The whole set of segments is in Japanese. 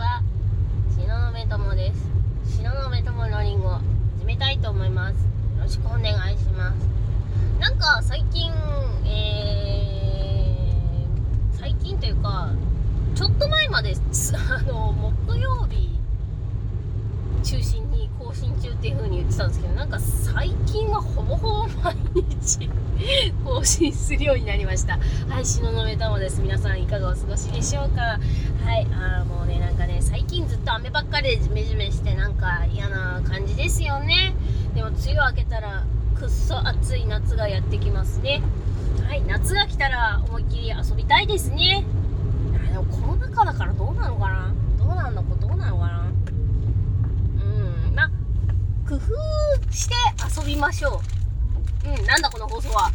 は。東雲友です。東雲友のりんご始めたいと思います。よろしくお願いします。なんか最近えー、最近というかちょっと前まであの木曜日中心に更新中っていうたんですけどなんか最近はほぼほぼ毎日更新するようになりました。はい東雲友です。皆さんいかがお過ごしでしょうか？はい。あーもうねなんかね最近ずっと雨ばっかりでジメジメしてなんか嫌な感じですよね。でも梅雨明けたらくっそ暑い夏がやってきますね。はい。夏が来たら思いっきり遊びたいですね。でもコロナ禍だからどうなのかな？どうなんのどうなのかな？夫して遊びましょう。うんなんだこの放送は。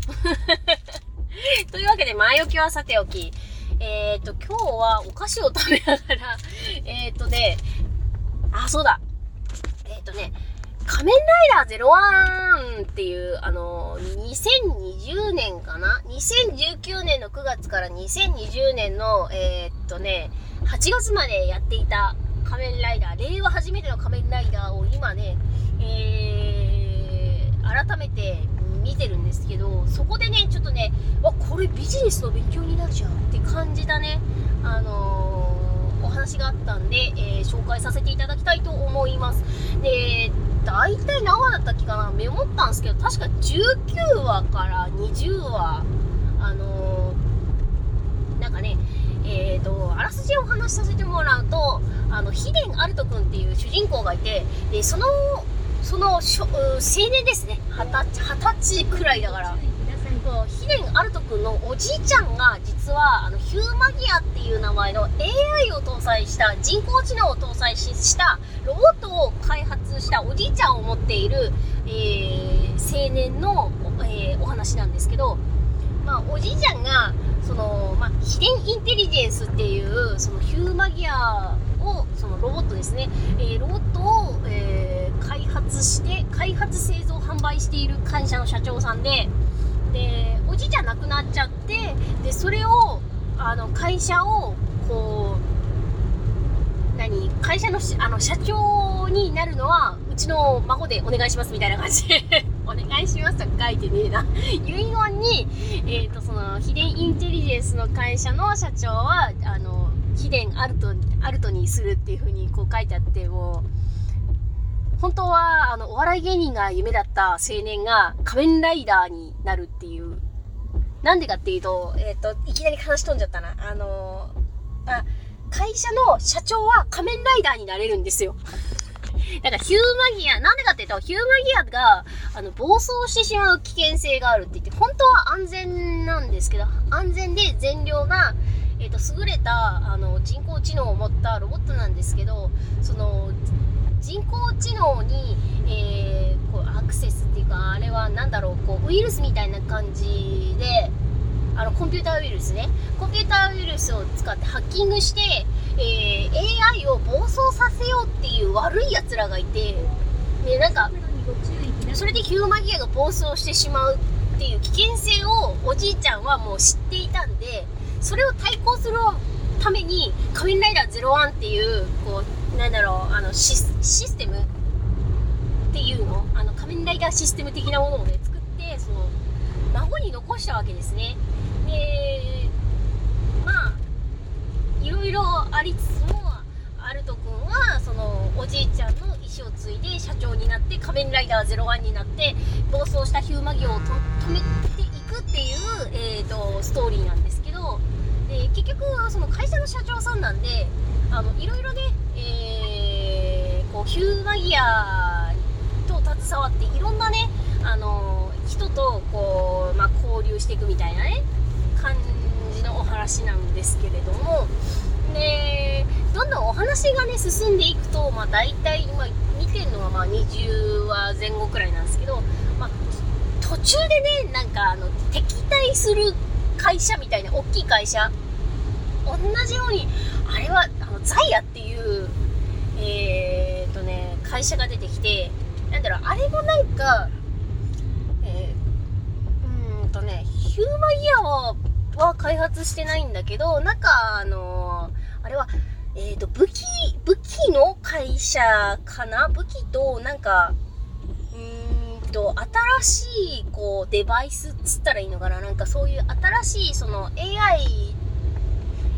というわけで前置きはさておき。えっ、ー、と今日はお菓子を食べながらえっとねあそうだ。えっ、ー、とね仮面ライダー01っていう、あの、2020年かな ?2019 年の9月から2020年の、え、っとね、8月までやっていた仮面ライダー、令和初めての仮面ライダーを今ね、えー、改めて見てるんですけど、そこでね、ちょっとね、わ、これビジネスの勉強になるじゃんって感じたね、あのー、お話があったんで、えー、紹介させていただきたいと思います。で、大体何話だったっけかなメモったんですけど、確か19話から20話、あのー、なんかね、えーと、あらすじをお話しさせてもらうと、あの、ヒデン・アルト君っていう主人公がいて、で、その、その、青年ですね。二十歳くらいだから。ヒデン・アルト君のおじいちゃんが実はあのヒューマギアっていう名前の AI を搭載した人工知能を搭載したロボットを開発したおじいちゃんを持っている、えー、青年の、えー、お話なんですけど、まあ、おじいちゃんがその、まあ、秘伝インテリジェンスっていうそのヒューマギアをそのロボットですね、えー、ロボットを、えー、開発して開発製造販売している会社の社長さんででおじいちゃん亡くなっちゃってでそれをあの会社をこう何会社のあの社長になるのはうちの孫でお願いしますみたいな感じお願いしますと書いてねえな 遺言に、えーと、その秘伝インテリジェンスの会社の社長はあの秘伝アルトアルトにするっていう風にこう書いてあってもう本当は、あの、お笑い芸人が夢だった青年が仮面ライダーになるっていう。なんでかっていうと、えっ、ー、と、いきなり話飛んじゃったな。あの、あ、会社の社長は仮面ライダーになれるんですよ。だかヒューマギア、なんでかっていうと、ヒューマギアが、あの、暴走してしまう危険性があるって言って、本当は安全なんですけど、安全で全量が、えっ、ー、と、優れた、あの、人工知能を持ったロボットなんですけど、その、人工知能に、えー、こうアクセスっていうかあれは何だろうこうウイルスみたいな感じであのコンピューターウイルスね。コンピューターウイルスを使ってハッキングして、えー、AI を暴走させようっていう悪いやつらがいてでなんかそれでヒューマギアが暴走してしまうっていう危険性をおじいちゃんはもう知っていたんでそれを対抗するために仮面ライダー01っていうこうなんだろうあのシステムっていうのあの仮面ライダーシステム的なものをね作ってその孫に残したわけですね。でまあいろいろありつつもアルト君はそのおじいちゃんの意思を継いで社長になって仮面ライダー01になって暴走したヒューマギを止めていくっていう、えーと、ストーリーなんですけどで結局その会社の社長さんなんであのいろいろねえー、こうヒューマギアと携わっていろんなね、あの人とこう、まあ、交流していくみたいなね感じのお話なんですけれどもでどんどんお話がね進んでいくと、まあ、大体今見てるのはまあ20話前後くらいなんですけど、まあ、途中でねなんかあの敵対する会社みたいな大きい会社同じようにあれはあのザイアっていうえー、っとね会社が出てきてなんだろうあれもなんかえー、うんとねヒューマギアはは開発してないんだけどなんかあのー、あれはえっ、ー、と、武器、武器の会社かな？武器と、なんか、うんと、新しい、こう、デバイスっつったらいいのかな？なんかそういう新しい、その AI、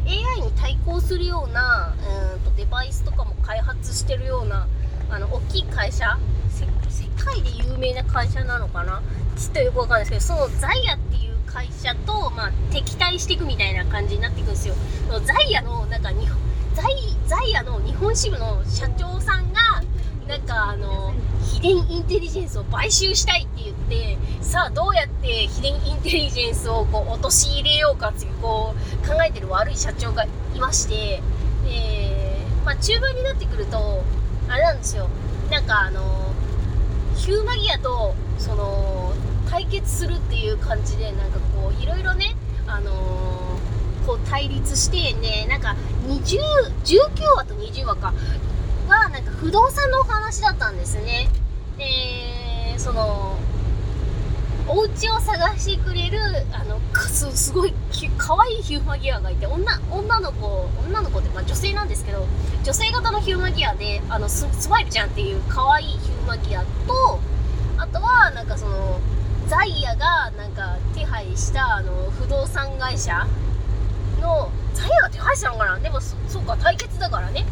AI に対抗するような、うんと、デバイスとかも開発してるような、あの、大きい会社？世界で有名な会社なのかな？ちょっとよくわかんないですけど、そのザイアっていう会社と、まあ、敵していくみたいな感じになっていくんですよ。ザイアの、なんか日本、ザイ、ザイアの日本支部の社長さんが、なんかあの、秘伝インテリジェンスを買収したいって言って、さあどうやって秘伝インテリジェンスをこう陥れようかっていうこう考えてる悪い社長がいまして、で、まあ中盤になってくると、あれなんですよ。なんかあの、ヒューマギアと、その、対決するっていう感じで、なんかこう、いろいろね、あのー、こう対立してね、なんか20、19話と20話か、はなんか不動産のお話だったんですね。で、その、お家を探してくれる、あの、すすごい可愛いヒューマギアがいて、女、女の子、女の子って、まあ女性なんですけど、女性型のヒューマギアで、あの、ススマイルちゃんっていう可愛いヒューマギアと、あとは、なんかその、ザイアがなんか手配したあの不動産会社のザイアが手配したのかな？でもそうか対決だからね、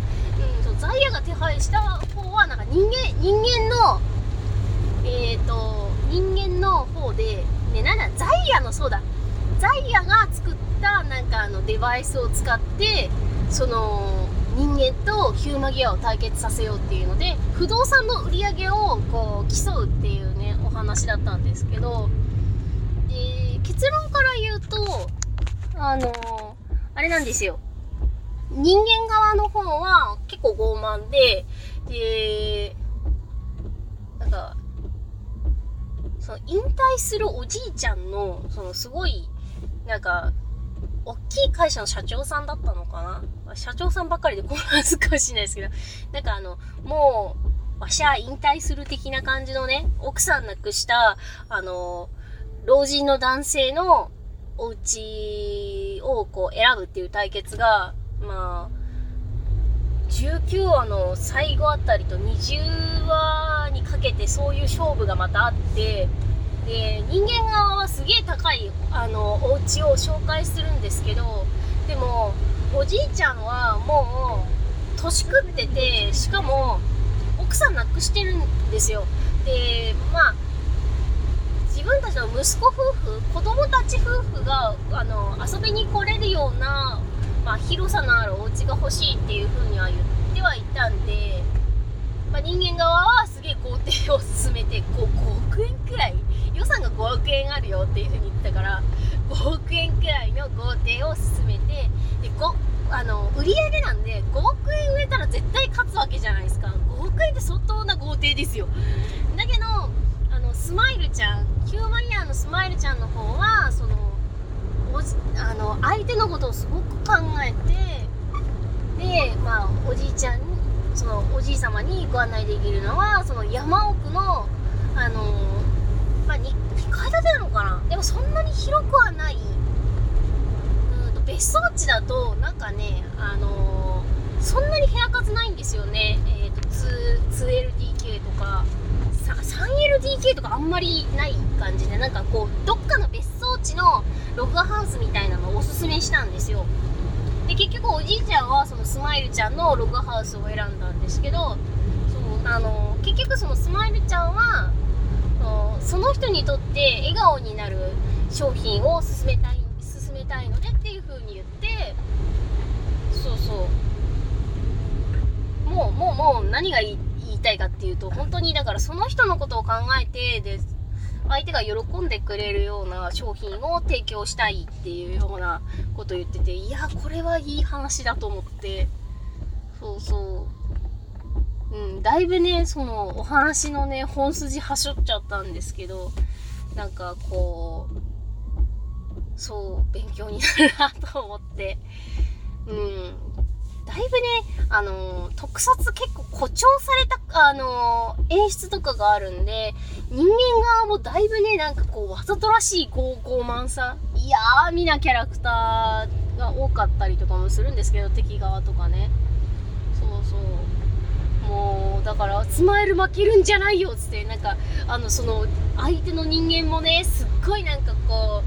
うん、そうザイアが手配した方はなんか人間人間のえっ、ー、と人間の方でねなんだザイアのそうだ。ザイアが作ったなんかあのデバイスを使ってその人間とヒューマギアを対決させようっていうので不動産の売り上げをこう競うっていうねお話だったんですけどで結論から言うとあのあれなんですよ。人間側の方は結構傲慢ででなんかその引退するおじいちゃんのそのすごいなんか大きい会社の社長さんだったのかな？社長さんばっかりで混乱するかしれないですけど、なんかあの、もう、わしゃ引退する的な感じのね、奥さん亡くした、あの、老人の男性のお家をこう選ぶっていう対決が、まあ、19話の最後あたりと20話にかけてそういう勝負がまたあって、で人間側はすげえ高いあのお家を紹介するんですけどでもおじいちゃんはもう年食っててしかも奥さん亡くしてるんですよ。でまあ自分たちの息子夫婦子供たち夫婦があの遊びに来れるような、まあ、広さのあるお家が欲しいっていうふうには言ってはいたんで、まあ、人間側はすげえ豪邸を進めて 5, 5億円くらい予算が5億円あるよっていうふうに言ったから5億円くらいの豪邸を進めてであの売り上げなんで5億円売れたら絶対勝つわけじゃないですか。5億円って相当な豪邸ですよ。だけどあのスマイルちゃんヒューマニアのスマイルちゃんの方はそのおあの相手のことをすごく考えてでまあおじいちゃんにそのおじい様にご案内できるのはその山奥のあの、階建てなのかな？でもそんなに広くはない。うんと別荘地だとなんかねあのー、そんなに部屋数ないんですよね。えっ、ー、と 2LDK とか 3LDK とかあんまりない感じでなんかこうどっかの別荘地のログハウスみたいなのをおすすめしたんですよ。で結局おじいちゃんはそのスマイルちゃんのログハウスを選んだんですけどそうあの結局そのスマイルちゃんはその人にとって笑顔になる商品を進めたい進めたいのでっていう風に言ってそうそう。もうもうもう何が言いたいかっていうと本当にだからその人のことを考えてで相手が喜んでくれるような商品を提供したいっていうようなことを言ってていやこれはいい話だと思って。そうそう。うん、だいぶね、そのお話のね、本筋はしょっちゃったんですけど、なんかこう、そう、勉強になるなと思って、うん。だいぶね、あの特撮結構誇張された、あの演出とかがあるんで、人間側もだいぶね、なんかこう、わざとらしい傲慢さ、いやー、みなキャラクターが多かったりとかもするんですけど敵側とかね。そうそう。もうだからスマイル負けるんじゃないよっつってなんかあのその相手の人間もねすっごいなんかこ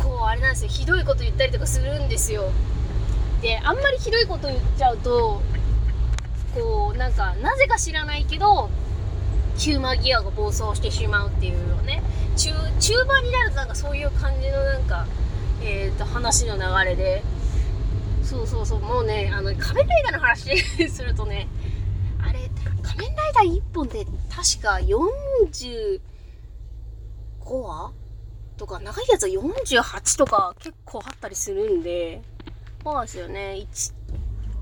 うこうあれなんですよひどいこと言ったりとかするんですよ。であんまりひどいこと言っちゃうとこうなんかなぜか知らないけどヒューマギアが暴走してしまうっていうのね。中中盤になるとなんかそういう感じのなんか、えー、と話の流れで。そうそうそうもうねあの仮面ライダーの話 するとね仮面ライダー1本で確か45話とか長いやつは48とか結構あったりするんでそうですよね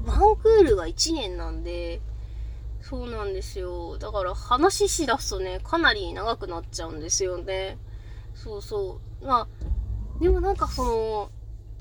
ワンクールが1年なんでそうなんですよ。だから話しだすとね、かなり長くなっちゃうんですよね。そうそう。まあ、でもなんかその、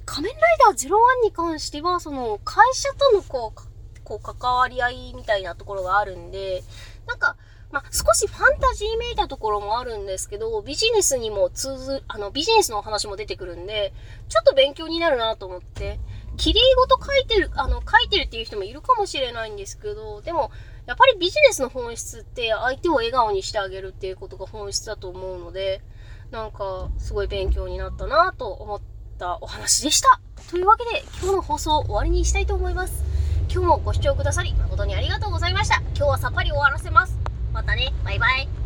仮面ライダー01に関しては、その、会社とのこう、こう、関わり合いみたいなところがあるんで、なんか、まあ、少しファンタジーめいたところもあるんですけど、ビジネスにも通ず、あの、ビジネスの話も出てくるんで、ちょっと勉強になるなと思って、綺麗事書いてる、あの、書いてるっていう人もいるかもしれないんですけど、でも、やっぱりビジネスの本質って相手を笑顔にしてあげるっていうことが本質だと思うので、なんかすごい勉強になったなと思ったお話でした。というわけで今日の放送終わりにしたいと思います。今日もご視聴くださり誠にありがとうございました。今日はさっぱり終わらせます。またね。バイバイ。